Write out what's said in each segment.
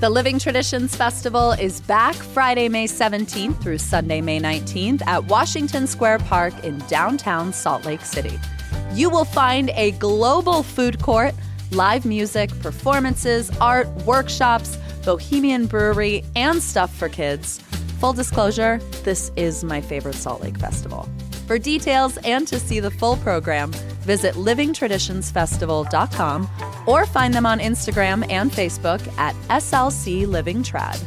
The Living Traditions Festival is back Friday, May 17th through Sunday, May 19th at Washington Square Park in downtown Salt Lake City. You will find a global food court, live music, performances, art, workshops, bohemian brewery, and stuff for kids. Full disclosure, this is my favorite Salt Lake Festival. For details and to see the full program, visit livingtraditionsfestival.com or find them on Instagram and Facebook at SLC Living Trad.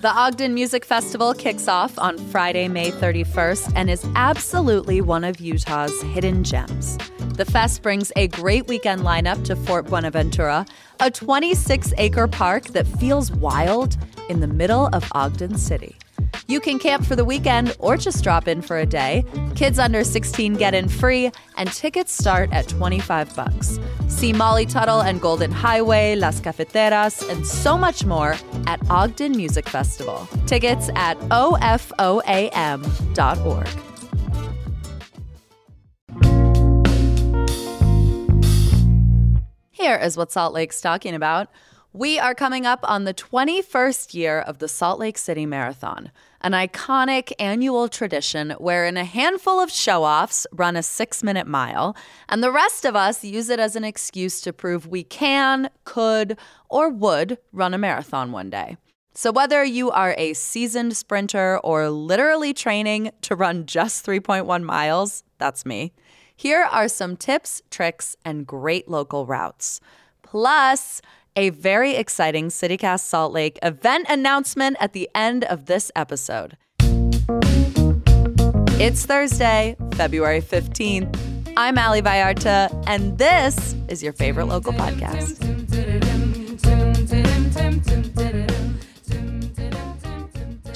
The Ogden Music Festival kicks off on Friday, May 31st, and is absolutely one of Utah's hidden gems. The fest brings a great weekend lineup to Fort Buenaventura, a 26 acre park that feels wild in the middle of Ogden City. You can camp for the weekend or just drop in for a day. Kids under 16 get in free, and tickets start at 25 bucks. See Molly Tuttle and Golden Highway, Las Cafeteras, and so much more at Ogden Music Festival. Tickets at ofoam.org. Here is what Salt Lake's talking about. We are coming up on the 21st year of the Salt Lake City Marathon, an iconic annual tradition wherein a handful of show offs run a six minute mile, and the rest of us use it as an excuse to prove we can, could, or would run a marathon one day. So, whether you are a seasoned sprinter or literally training to run just 3.1 miles, that's me. Here are some tips, tricks, and great local routes. Plus, a very exciting CityCast Salt Lake event announcement at the end of this episode. It's Thursday, February 15th. I'm Ali Vallarta, and this is your favorite local podcast.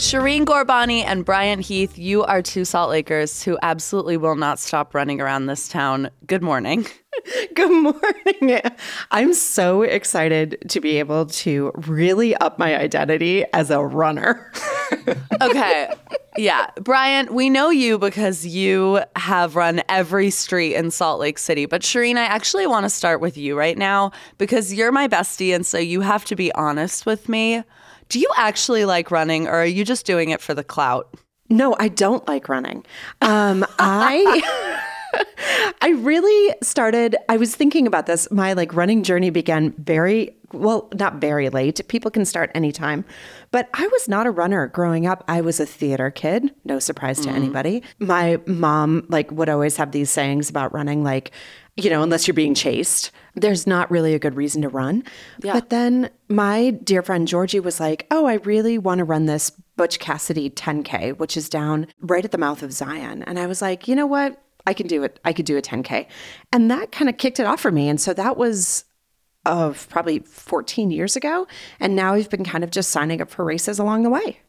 Shireen Ghorbani and Bryant Heath, you are two Salt Lakers who absolutely will not stop running around this town. Good morning. Good morning. I'm so excited to be able to really up my identity as a runner. okay. Yeah. Bryant, we know you because you have run every street in Salt Lake City. But Shireen, I actually want to start with you right now because you're my bestie. And so you have to be honest with me. Do you actually like running or are you just doing it for the clout? No, I don't like running. Um, I. I really started, I was thinking about this. My like running journey began very, well, not very late. People can start anytime. But I was not a runner growing up. I was a theater kid, no surprise to mm. anybody. My mom like would always have these sayings about running like, you know, unless you're being chased, there's not really a good reason to run. Yeah. But then my dear friend Georgie was like, "Oh, I really want to run this Butch Cassidy 10K, which is down right at the mouth of Zion." And I was like, "You know what? I can do it. I could do a 10K. And that kind of kicked it off for me. And so that was of probably 14 years ago. And now I've been kind of just signing up for races along the way.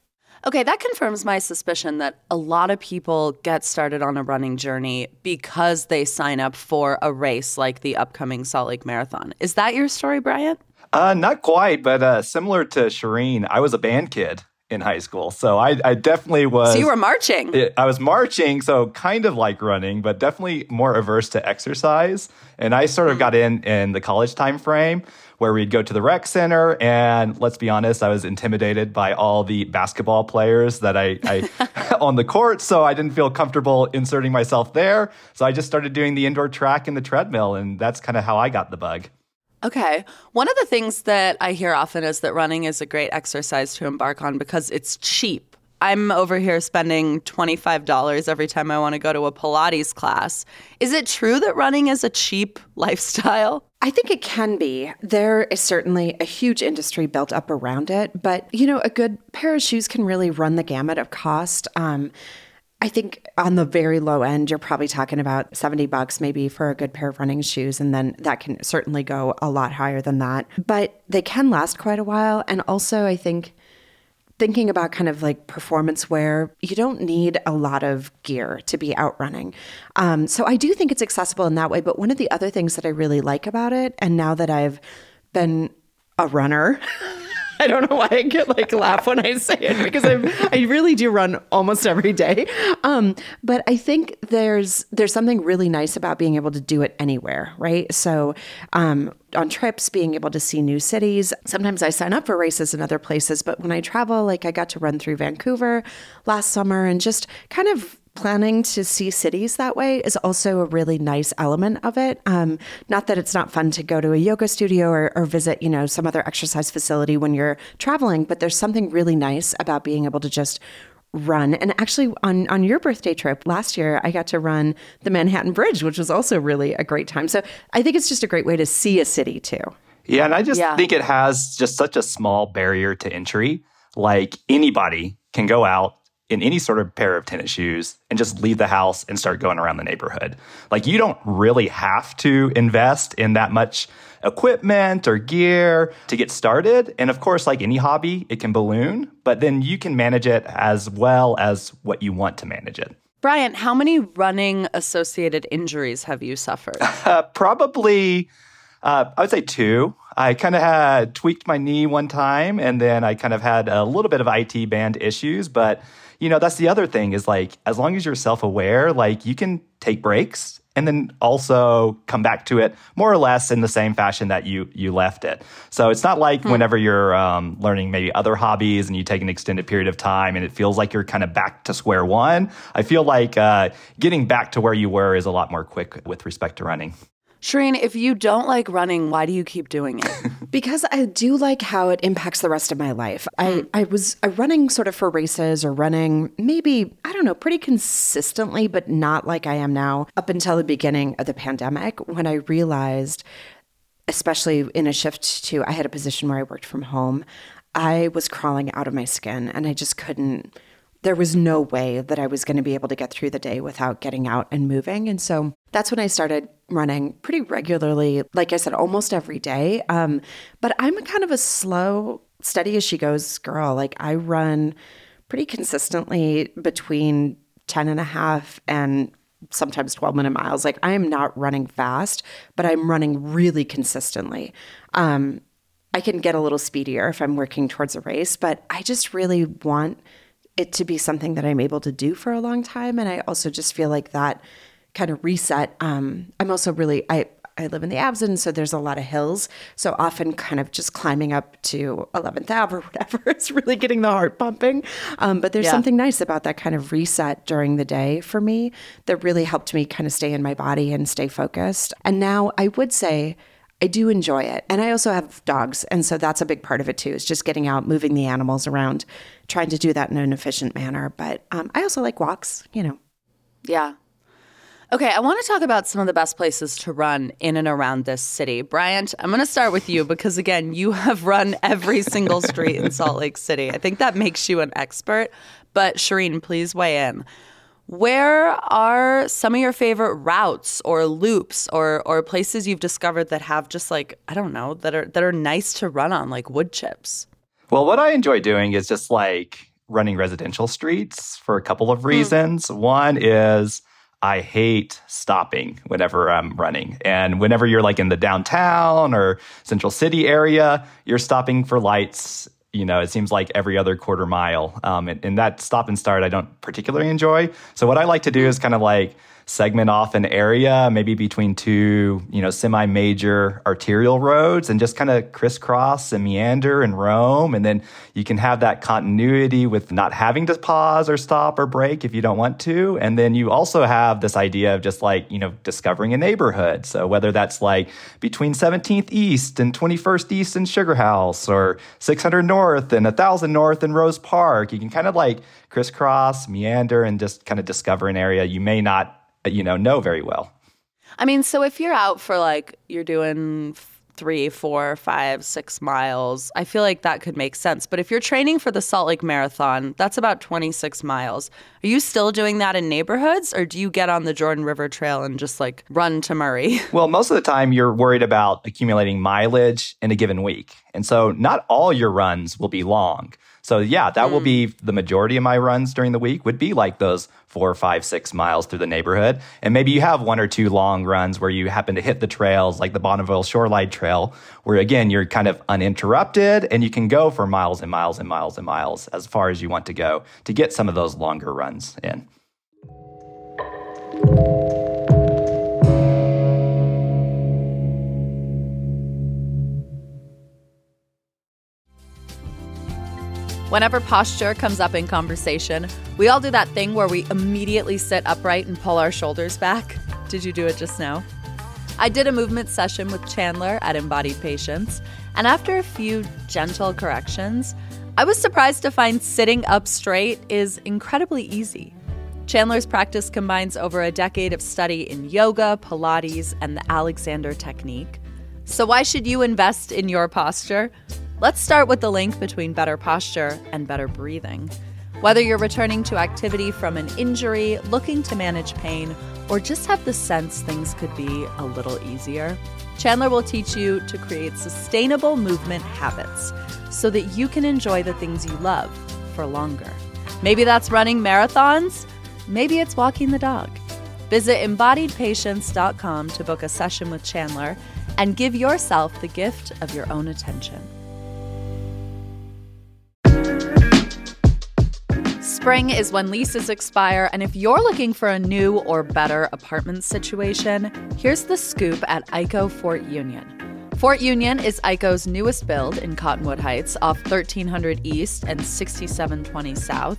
Okay, that confirms my suspicion that a lot of people get started on a running journey because they sign up for a race like the upcoming Salt Lake Marathon. Is that your story, Bryant? Uh, not quite, but uh, similar to Shireen, I was a band kid in high school. So I, I definitely was. So you were marching. I was marching, so kind of like running, but definitely more averse to exercise. And I sort of got in in the college time frame where we'd go to the rec center. And let's be honest, I was intimidated by all the basketball players that I, I on the court. So I didn't feel comfortable inserting myself there. So I just started doing the indoor track and the treadmill. And that's kind of how I got the bug. Okay. One of the things that I hear often is that running is a great exercise to embark on because it's cheap. I'm over here spending $25 every time I want to go to a Pilates class. Is it true that running is a cheap lifestyle? I think it can be. There is certainly a huge industry built up around it, but you know, a good pair of shoes can really run the gamut of cost. Um, I think on the very low end, you're probably talking about 70 bucks maybe for a good pair of running shoes. And then that can certainly go a lot higher than that. But they can last quite a while. And also, I think thinking about kind of like performance wear, you don't need a lot of gear to be out running. Um, so I do think it's accessible in that way. But one of the other things that I really like about it, and now that I've been a runner, I don't know why I get like laugh when I say it because I I really do run almost every day. Um, but I think there's there's something really nice about being able to do it anywhere, right? So um, on trips, being able to see new cities. Sometimes I sign up for races in other places, but when I travel, like I got to run through Vancouver last summer and just kind of planning to see cities that way is also a really nice element of it. Um, not that it's not fun to go to a yoga studio or, or visit, you know, some other exercise facility when you're traveling, but there's something really nice about being able to just run. And actually, on on your birthday trip last year, I got to run the Manhattan Bridge, which was also really a great time. So I think it's just a great way to see a city too. Yeah, and I just yeah. think it has just such a small barrier to entry. Like anybody can go out in any sort of pair of tennis shoes and just leave the house and start going around the neighborhood. Like you don't really have to invest in that much equipment or gear to get started. And of course, like any hobby, it can balloon, but then you can manage it as well as what you want to manage it. Brian, how many running associated injuries have you suffered? Uh, probably, uh, I would say two. I kind of had tweaked my knee one time, and then I kind of had a little bit of IT band issues, but you know, that's the other thing is like, as long as you're self aware, like you can take breaks and then also come back to it more or less in the same fashion that you you left it. So it's not like hmm. whenever you're um, learning maybe other hobbies and you take an extended period of time and it feels like you're kind of back to square one. I feel like uh, getting back to where you were is a lot more quick with respect to running. Shireen, if you don't like running, why do you keep doing it? because I do like how it impacts the rest of my life. I, hmm. I was I running sort of for races or running maybe, I don't know, pretty consistently, but not like I am now up until the beginning of the pandemic when I realized, especially in a shift to, I had a position where I worked from home. I was crawling out of my skin and I just couldn't there was no way that I was going to be able to get through the day without getting out and moving. And so that's when I started running pretty regularly, like I said, almost every day. Um, but I'm kind of a slow, steady as she goes girl. Like I run pretty consistently between 10 and a half and sometimes 12 minute miles. Like I am not running fast, but I'm running really consistently. Um, I can get a little speedier if I'm working towards a race, but I just really want it to be something that I'm able to do for a long time. And I also just feel like that kind of reset. Um, I'm also really, I, I live in the Avenues, so there's a lot of hills. So often, kind of just climbing up to 11th Ave or whatever, it's really getting the heart pumping. Um, but there's yeah. something nice about that kind of reset during the day for me that really helped me kind of stay in my body and stay focused. And now I would say I do enjoy it. And I also have dogs. And so that's a big part of it too, is just getting out, moving the animals around, trying to do that in an efficient manner. But um, I also like walks, you know. Yeah. Okay, I want to talk about some of the best places to run in and around this city. Bryant, I'm going to start with you because, again, you have run every single street in Salt Lake City. I think that makes you an expert. But Shireen, please weigh in. Where are some of your favorite routes or loops or or places you've discovered that have just like I don't know that are that are nice to run on like wood chips? Well, what I enjoy doing is just like running residential streets for a couple of hmm. reasons. Mm. One is I hate stopping whenever I'm running. And whenever you're like in the downtown or central city area, you're stopping for lights you know, it seems like every other quarter mile. Um, and, and, that stop and start I don't particularly enjoy. So what I like to do is kind of like segment off an area, maybe between two, you know, semi-major arterial roads and just kind of crisscross and meander and roam. And then you can have that continuity with not having to pause or stop or break if you don't want to. And then you also have this idea of just like, you know, discovering a neighborhood. So whether that's like between 17th East and 21st East and Sugar House or 600 North and 1000 North and Rose Park, you can kind of like crisscross, meander, and just kind of discover an area you may not you know know very well. I mean, so if you're out for like you're doing three, four, five, six miles, I feel like that could make sense. But if you're training for the Salt Lake Marathon, that's about 26 miles. Are you still doing that in neighborhoods or do you get on the Jordan River Trail and just like run to Murray? Well, most of the time you're worried about accumulating mileage in a given week. And so not all your runs will be long. So yeah, that will be hmm. the majority of my runs during the week would be like those four, five, six miles through the neighborhood. And maybe you have one or two long runs where you happen to hit the trails like the Bonneville Shoreline Trail, where again, you're kind of uninterrupted and you can go for miles and miles and miles and miles as far as you want to go to get some of those longer runs in. Whenever posture comes up in conversation, we all do that thing where we immediately sit upright and pull our shoulders back. Did you do it just now? I did a movement session with Chandler at Embodied Patience, and after a few gentle corrections, I was surprised to find sitting up straight is incredibly easy. Chandler's practice combines over a decade of study in yoga, Pilates, and the Alexander technique. So, why should you invest in your posture? Let's start with the link between better posture and better breathing. Whether you're returning to activity from an injury, looking to manage pain, or just have the sense things could be a little easier, Chandler will teach you to create sustainable movement habits so that you can enjoy the things you love for longer. Maybe that's running marathons, maybe it's walking the dog. Visit embodiedpatience.com to book a session with Chandler and give yourself the gift of your own attention. Spring is when leases expire, and if you're looking for a new or better apartment situation, here's the scoop at ICO Fort Union. Fort Union is ICO's newest build in Cottonwood Heights off 1300 East and 6720 South.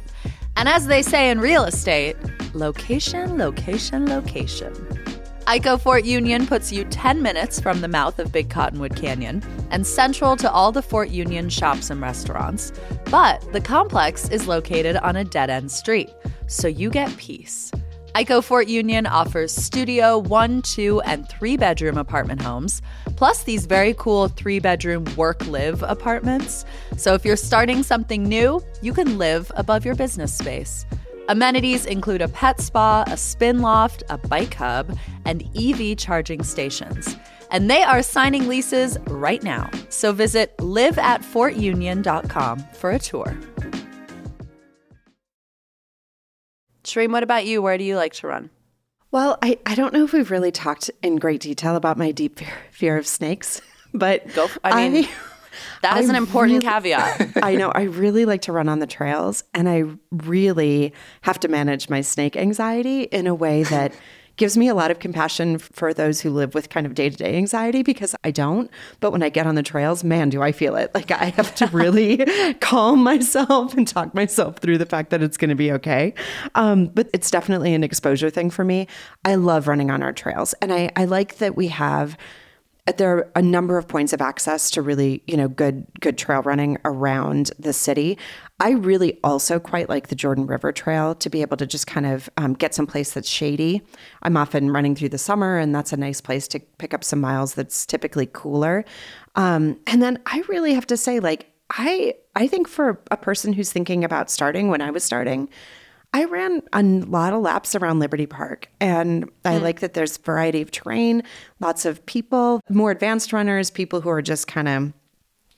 And as they say in real estate, location, location, location. ICO Fort Union puts you 10 minutes from the mouth of Big Cottonwood Canyon and central to all the Fort Union shops and restaurants. But the complex is located on a dead end street, so you get peace. ICO Fort Union offers studio, one, two, and three bedroom apartment homes, plus these very cool three bedroom work live apartments. So if you're starting something new, you can live above your business space. Amenities include a pet spa, a spin loft, a bike hub, and EV charging stations. And they are signing leases right now. So visit liveatfortunion.com for a tour. Shireen, what about you? Where do you like to run? Well, I, I don't know if we've really talked in great detail about my deep fear, fear of snakes, but Go. For, I mean, that is I an important really- caveat. I know I really like to run on the trails, and I really have to manage my snake anxiety in a way that gives me a lot of compassion for those who live with kind of day to day anxiety because I don't. But when I get on the trails, man, do I feel it. Like I have to really calm myself and talk myself through the fact that it's going to be okay. Um, but it's definitely an exposure thing for me. I love running on our trails, and I, I like that we have there are a number of points of access to really you know good good trail running around the city. I really also quite like the jordan river trail to be able to just kind of um, get someplace that's shady. I'm often running through the summer and that's a nice place to pick up some miles that's typically cooler. Um, and then i really have to say like i i think for a person who's thinking about starting when i was starting I ran a lot of laps around Liberty Park, and I hmm. like that there's variety of terrain, lots of people, more advanced runners, people who are just kind of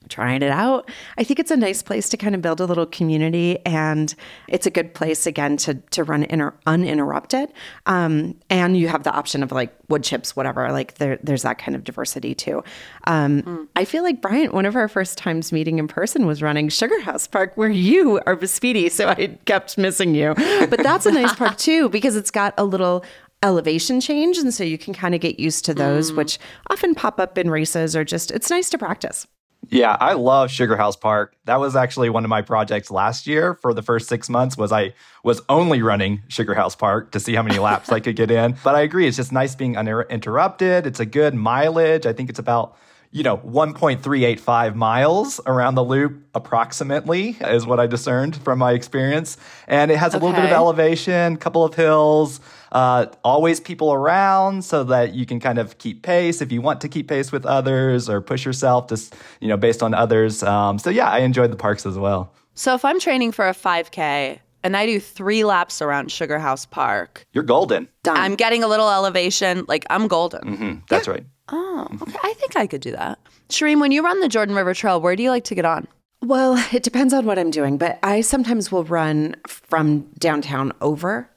trying it out. I think it's a nice place to kind of build a little community, and it's a good place again to to run inter- uninterrupted. Um, and you have the option of like wood chips, whatever. Like there, there's that kind of diversity too. Um, I feel like Bryant, one of our first times meeting in person was running Sugar House Park, where you are Speedy, so I kept missing you. But that's a nice park too because it's got a little elevation change and so you can kind of get used to those which often pop up in races or just it's nice to practice Yeah, I love Sugar House Park. That was actually one of my projects last year for the first six months was I was only running Sugar House Park to see how many laps I could get in. But I agree, it's just nice being uninterrupted. It's a good mileage. I think it's about you know 1.385 miles around the loop approximately is what I discerned from my experience. And it has a little bit of Okay. elevation, couple of hills, uh, always people around so that you can kind of keep pace if you want to keep pace with others or push yourself just you know based on others. Um, so yeah, I enjoyed the parks as well. So if I'm training for a 5K and I do three laps around Sugar House Park, You're golden. done I'm getting a little elevation. Like I'm golden. hmm That's right. Oh, mm-hmm. okay. I think I could do that. Shireen, when you run the Jordan River Trail, where do you like to get on? Well, it depends on what I'm doing, but I sometimes will run from downtown over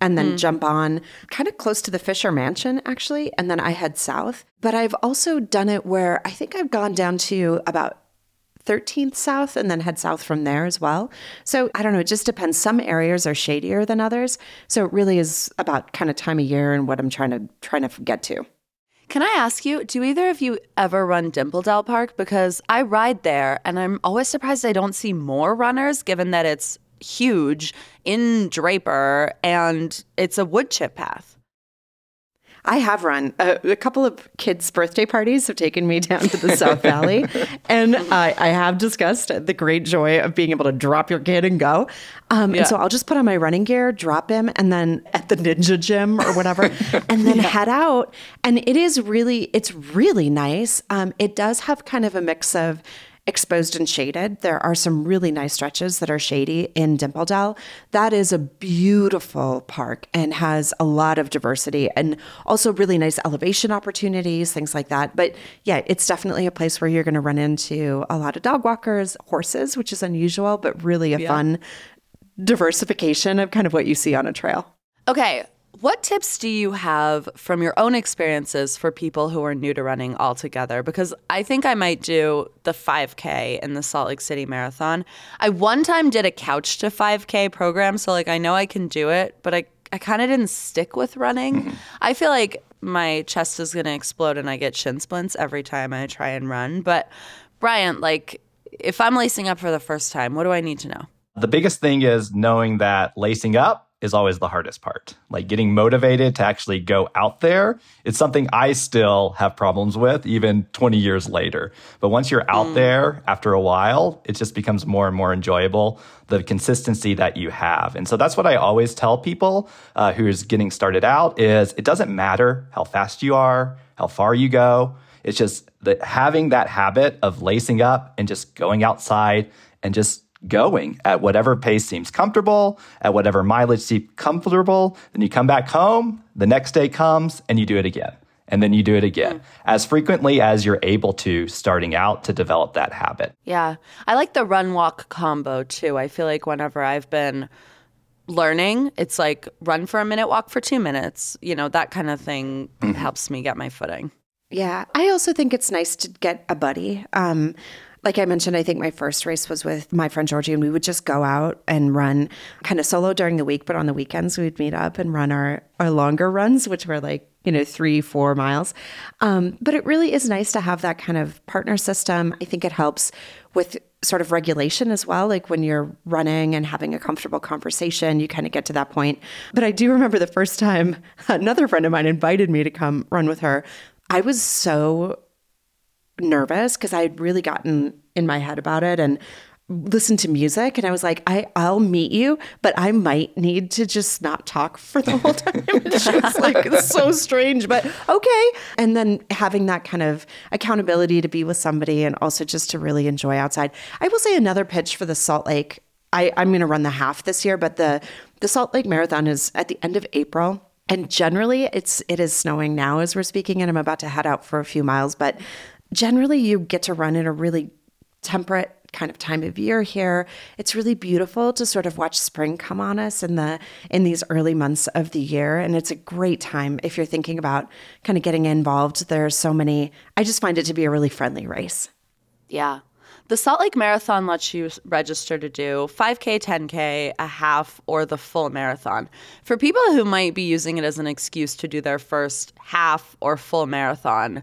and then mm. jump on kind of close to the Fisher Mansion, actually, and then I head south. But I've also done it where I think I've gone down to about 13th South and then head south from there as well. So I don't know, it just depends. Some areas are shadier than others. So it really is about kind of time of year and what I'm trying to trying to get to. Can I ask you, do either of you ever run Dimple Dell Park? Because I ride there and I'm always surprised I don't see more runners given that it's huge in Draper and it's a wood chip path. I have run. A, a couple of kids' birthday parties have taken me down to the South Valley, and I, I have discussed the great joy of being able to drop your kid and go. Um, Yeah. And so I'll just put on my running gear, drop him, and then at the Ninja Gym or whatever, and then head out. And it is really, it's really nice. Um, it does have kind of a mix of exposed and shaded. There are some really nice stretches that are shady in Dimple Dell. That is a beautiful park and has a lot of diversity and also really nice elevation opportunities, things like that. But yeah, it's definitely a place where you're going to run into a lot of dog walkers, horses, which is unusual, but really a fun diversification of kind of what you see on a trail. Okay, what tips do you have from your own experiences for people who are new to running altogether? Because I think I might do the 5K in the Salt Lake City Marathon. I one time did a couch to 5K program, so like I know I can do it, but I, I kind of didn't stick with running. Mm-hmm. I feel like my chest is going to explode and I get shin splints every time I try and run. But Brian, like if I'm lacing up for the first time, what do I need to know? The biggest thing is knowing that lacing up is always the hardest part. Like getting motivated to actually go out there. It's something I still have problems with even 20 years later. But once you're out there after a while, it just becomes more and more enjoyable, the consistency that you have. And so that's what I always tell people uh, who's getting started out is it doesn't matter how fast you are, how far you go. It's just that having that habit of lacing up and just going outside and just going at whatever pace seems comfortable, at whatever mileage seems comfortable. Then you come back home, the next day comes, and you do it again. And then you do it again as frequently as you're able to starting out to develop that habit. Yeah. I like the run walk combo too. I feel like whenever I've been learning, it's like run for a minute, walk for two minutes. You know, that kind of thing helps me get my footing. Yeah, I also think it's nice to get a buddy. Um, like I mentioned, I think my first race was with my friend Georgie, and we would just go out and run kind of solo during the week, but on the weekends we would meet up and run our, our longer runs, which were like, you know, three, four miles. Um, but it really is nice to have that kind of partner system. I think it helps with sort of regulation as well. Like when you're running and having a comfortable conversation, you kind of get to that point. But I do remember the first time another friend of mine invited me to come run with her. I was so nervous because I had really gotten in my head about it and listened to music and I was like, I, I'll meet you, but I might need to just not talk for the whole time. Was like, it's so strange, but okay. And then having that kind of accountability to be with somebody and also just to really enjoy outside. I will say another pitch for the Salt Lake. I, I'm going to run the half this year, but the the Salt Lake Marathon is at the end of April. And generally it's it is snowing now as we're speaking, and I'm about to head out for a few miles. But generally you get to run in a really temperate kind of time of year here. It's really beautiful to sort of watch spring come on us in the in these early months of the year and it's a great time if you're thinking about kind of getting involved. There are so many I just find it to be a really friendly race. Yeah. The Salt Lake Marathon lets you register to do 5K, 10K, a half, or the full marathon. For people who might be using it as an excuse to do their first half or full marathon,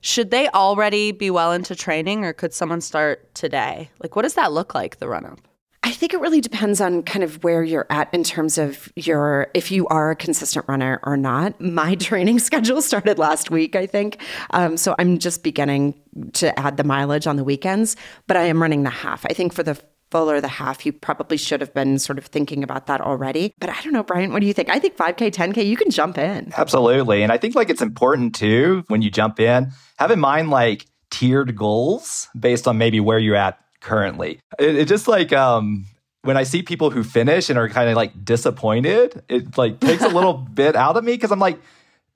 should they already be well into training or could someone start today? Like, what does that look like, the run up? I think it really depends on kind of where you're at in terms of your if you are a consistent runner or not. My training schedule started last week, I think, um, so I'm just beginning to add the mileage on the weekends. But I am running the half. I think for the full or the half, you probably should have been sort of thinking about that already. But I don't know, Brian. What do you think? I think 5K, 10K, you can jump in. Absolutely. And I think like it's important too when you jump in, have in mind like tiered goals based on maybe where you're at currently. It, it just like um when I see people who finish and are kind of like disappointed, it like takes a little bit out of me because I'm like,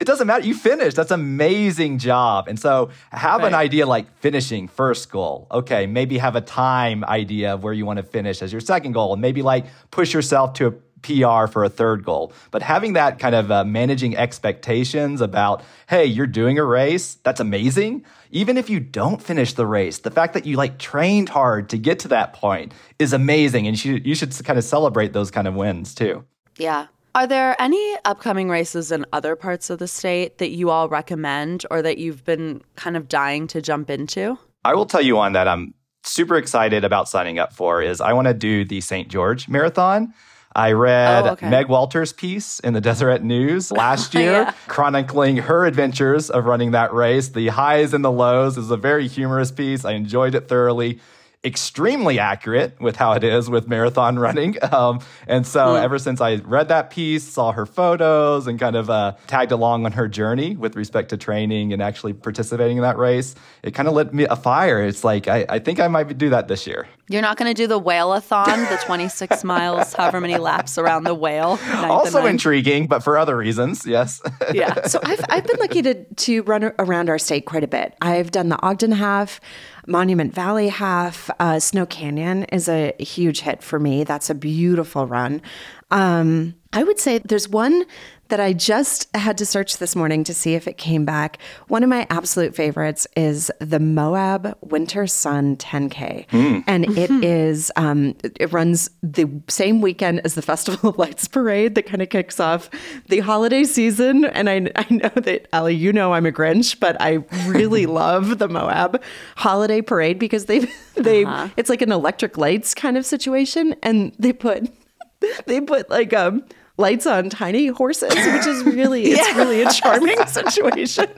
it doesn't matter. You finished. That's amazing job. And so have right. an idea like finishing first goal. Okay, maybe have a time idea of where you want to finish as your second goal, and maybe like push yourself to a PR for a third goal. But having that kind of uh, managing expectations about, hey, you're doing a race, that's amazing. Even if you don't finish the race, the fact that you like trained hard to get to that point is amazing. And you, you should kind of celebrate those kind of wins too. Yeah. Are there any upcoming races in other parts of the state that you all recommend or that you've been kind of dying to jump into? I will tell you one that I'm super excited about signing up for is I want to do the St. George Marathon. I read oh, okay. Meg Walter's piece in the Deseret News last year, yeah. chronicling her adventures of running that race, the highs and the lows. It was a very humorous piece. I enjoyed it thoroughly extremely accurate with how it is with marathon running. Um, and so mm. ever since I read that piece, saw her photos, and kind of uh, tagged along on her journey with respect to training and actually participating in that race, it kind of lit me a fire. It's like, I, I think I might do that this year. You're not going to do the whale-a-thon, the 26 miles, however many laps around the whale. Also intriguing, but for other reasons, yes. yeah. So I've, I've been lucky to, to run around our state quite a bit. I've done the Ogden half. Monument Valley half, uh, Snow Canyon is a huge hit for me. That's a beautiful run. Um, I would say there's one that I just had to search this morning to see if it came back. One of my absolute favorites is the Moab Winter Sun 10K. Mm. And it mm-hmm. is, um, it runs the same weekend as the Festival of Lights Parade that kind of kicks off the holiday season. And I, I know that, Ali, you know I'm a Grinch, but I really love the Moab Holiday Parade because they, they, uh-huh. it's like an electric lights kind of situation. And they put, they put like, um, lights on tiny horses, which is really yeah. it's really a charming situation.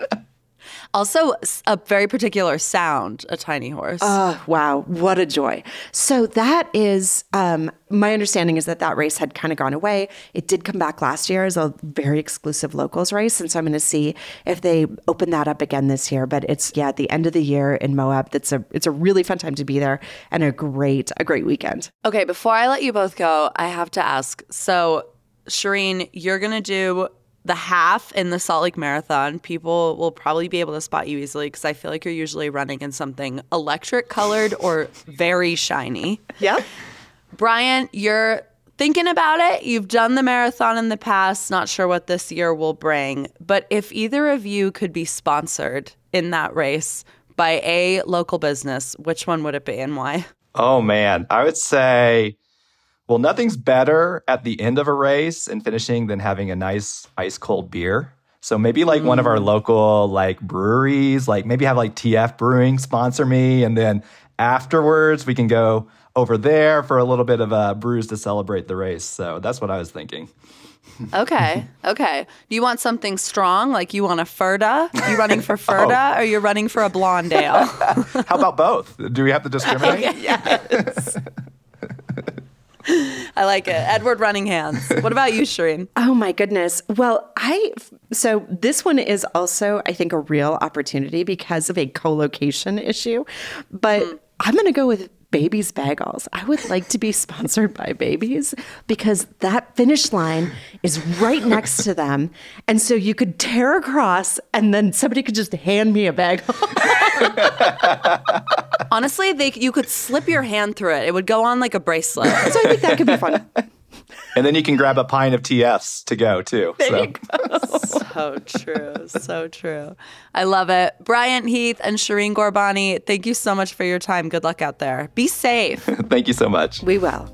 Also, a very particular sound, a tiny horse. Oh, wow. What a joy. So, that is um, my understanding is that that race had kind of gone away. It did come back last year as a very exclusive locals race. And so, I'm going to see if they open that up again this year. But it's, yeah, at the end of the year in Moab. That's a, it's a really fun time to be there and a great, a great weekend. Okay. Before I let you both go, I have to ask. So, Shireen, you're going to do the half in the Salt Lake Marathon. People will probably be able to spot you easily because I feel like you're usually running in something electric colored or very shiny. Yeah. Brian, you're thinking about it. You've done the marathon in the past, not sure what this year will bring. But if either of you could be sponsored in that race by a local business, which one would it be and why? Oh, man. I would say well, nothing's better at the end of a race and finishing than having a nice ice cold beer. So maybe like mm. one of our mm. local like breweries, like maybe have like TF Brewing sponsor me, and then afterwards we can go over there for a little bit of a brews to celebrate the race. So that's what I was thinking. okay. Okay. Do you want something strong? Like you want a Ferda? You running for Ferda oh. or you're running for a blonde ale? How about both? Do we have to discriminate? yes. I like it. Edward running hands. What about you, Shireen? Oh my goodness. Well, I so this one is also I think a real opportunity because of a co-location issue, but mm. I'm going to go with Baby's Bagels. I would like to be sponsored by Baby's because that finish line is right next to them. And so you could tear across and then somebody could just hand me a bagel. Honestly, they you could slip your hand through it. It would go on like a bracelet. So I think that could be fun. And then you can grab a pint of TFs to go too. There so. you go. so true. So true. I love it. Brian Heath and Shireen Ghorbani, thank you so much for your time. Good luck out there. Be safe. thank you so much. We will.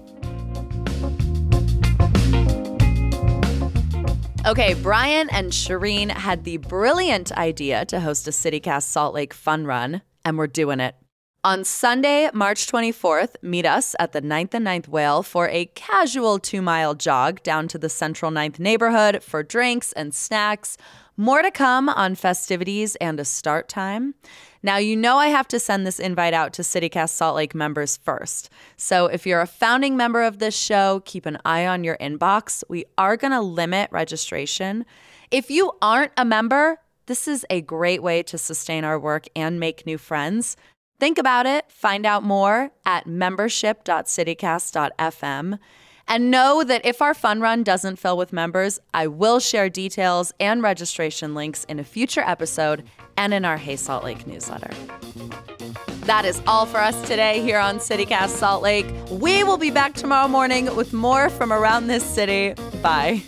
Okay, Brian and Shireen had the brilliant idea to host a CityCast Salt Lake fun run, and we're doing it. On Sunday, March 24th, meet us at the 9th and 9th Whale for a casual two mile jog down to the central 9th neighborhood for drinks and snacks. More to come on festivities and a start time. Now, you know I have to send this invite out to CityCast Salt Lake members first. So if you're a founding member of this show, keep an eye on your inbox. We are going to limit registration. If you aren't a member, this is a great way to sustain our work and make new friends. Think about it, find out more at membership.citycast.fm. And know that if our fun run doesn't fill with members, I will share details and registration links in a future episode and in our Hey Salt Lake newsletter. That is all for us today here on CityCast Salt Lake. We will be back tomorrow morning with more from around this city. Bye.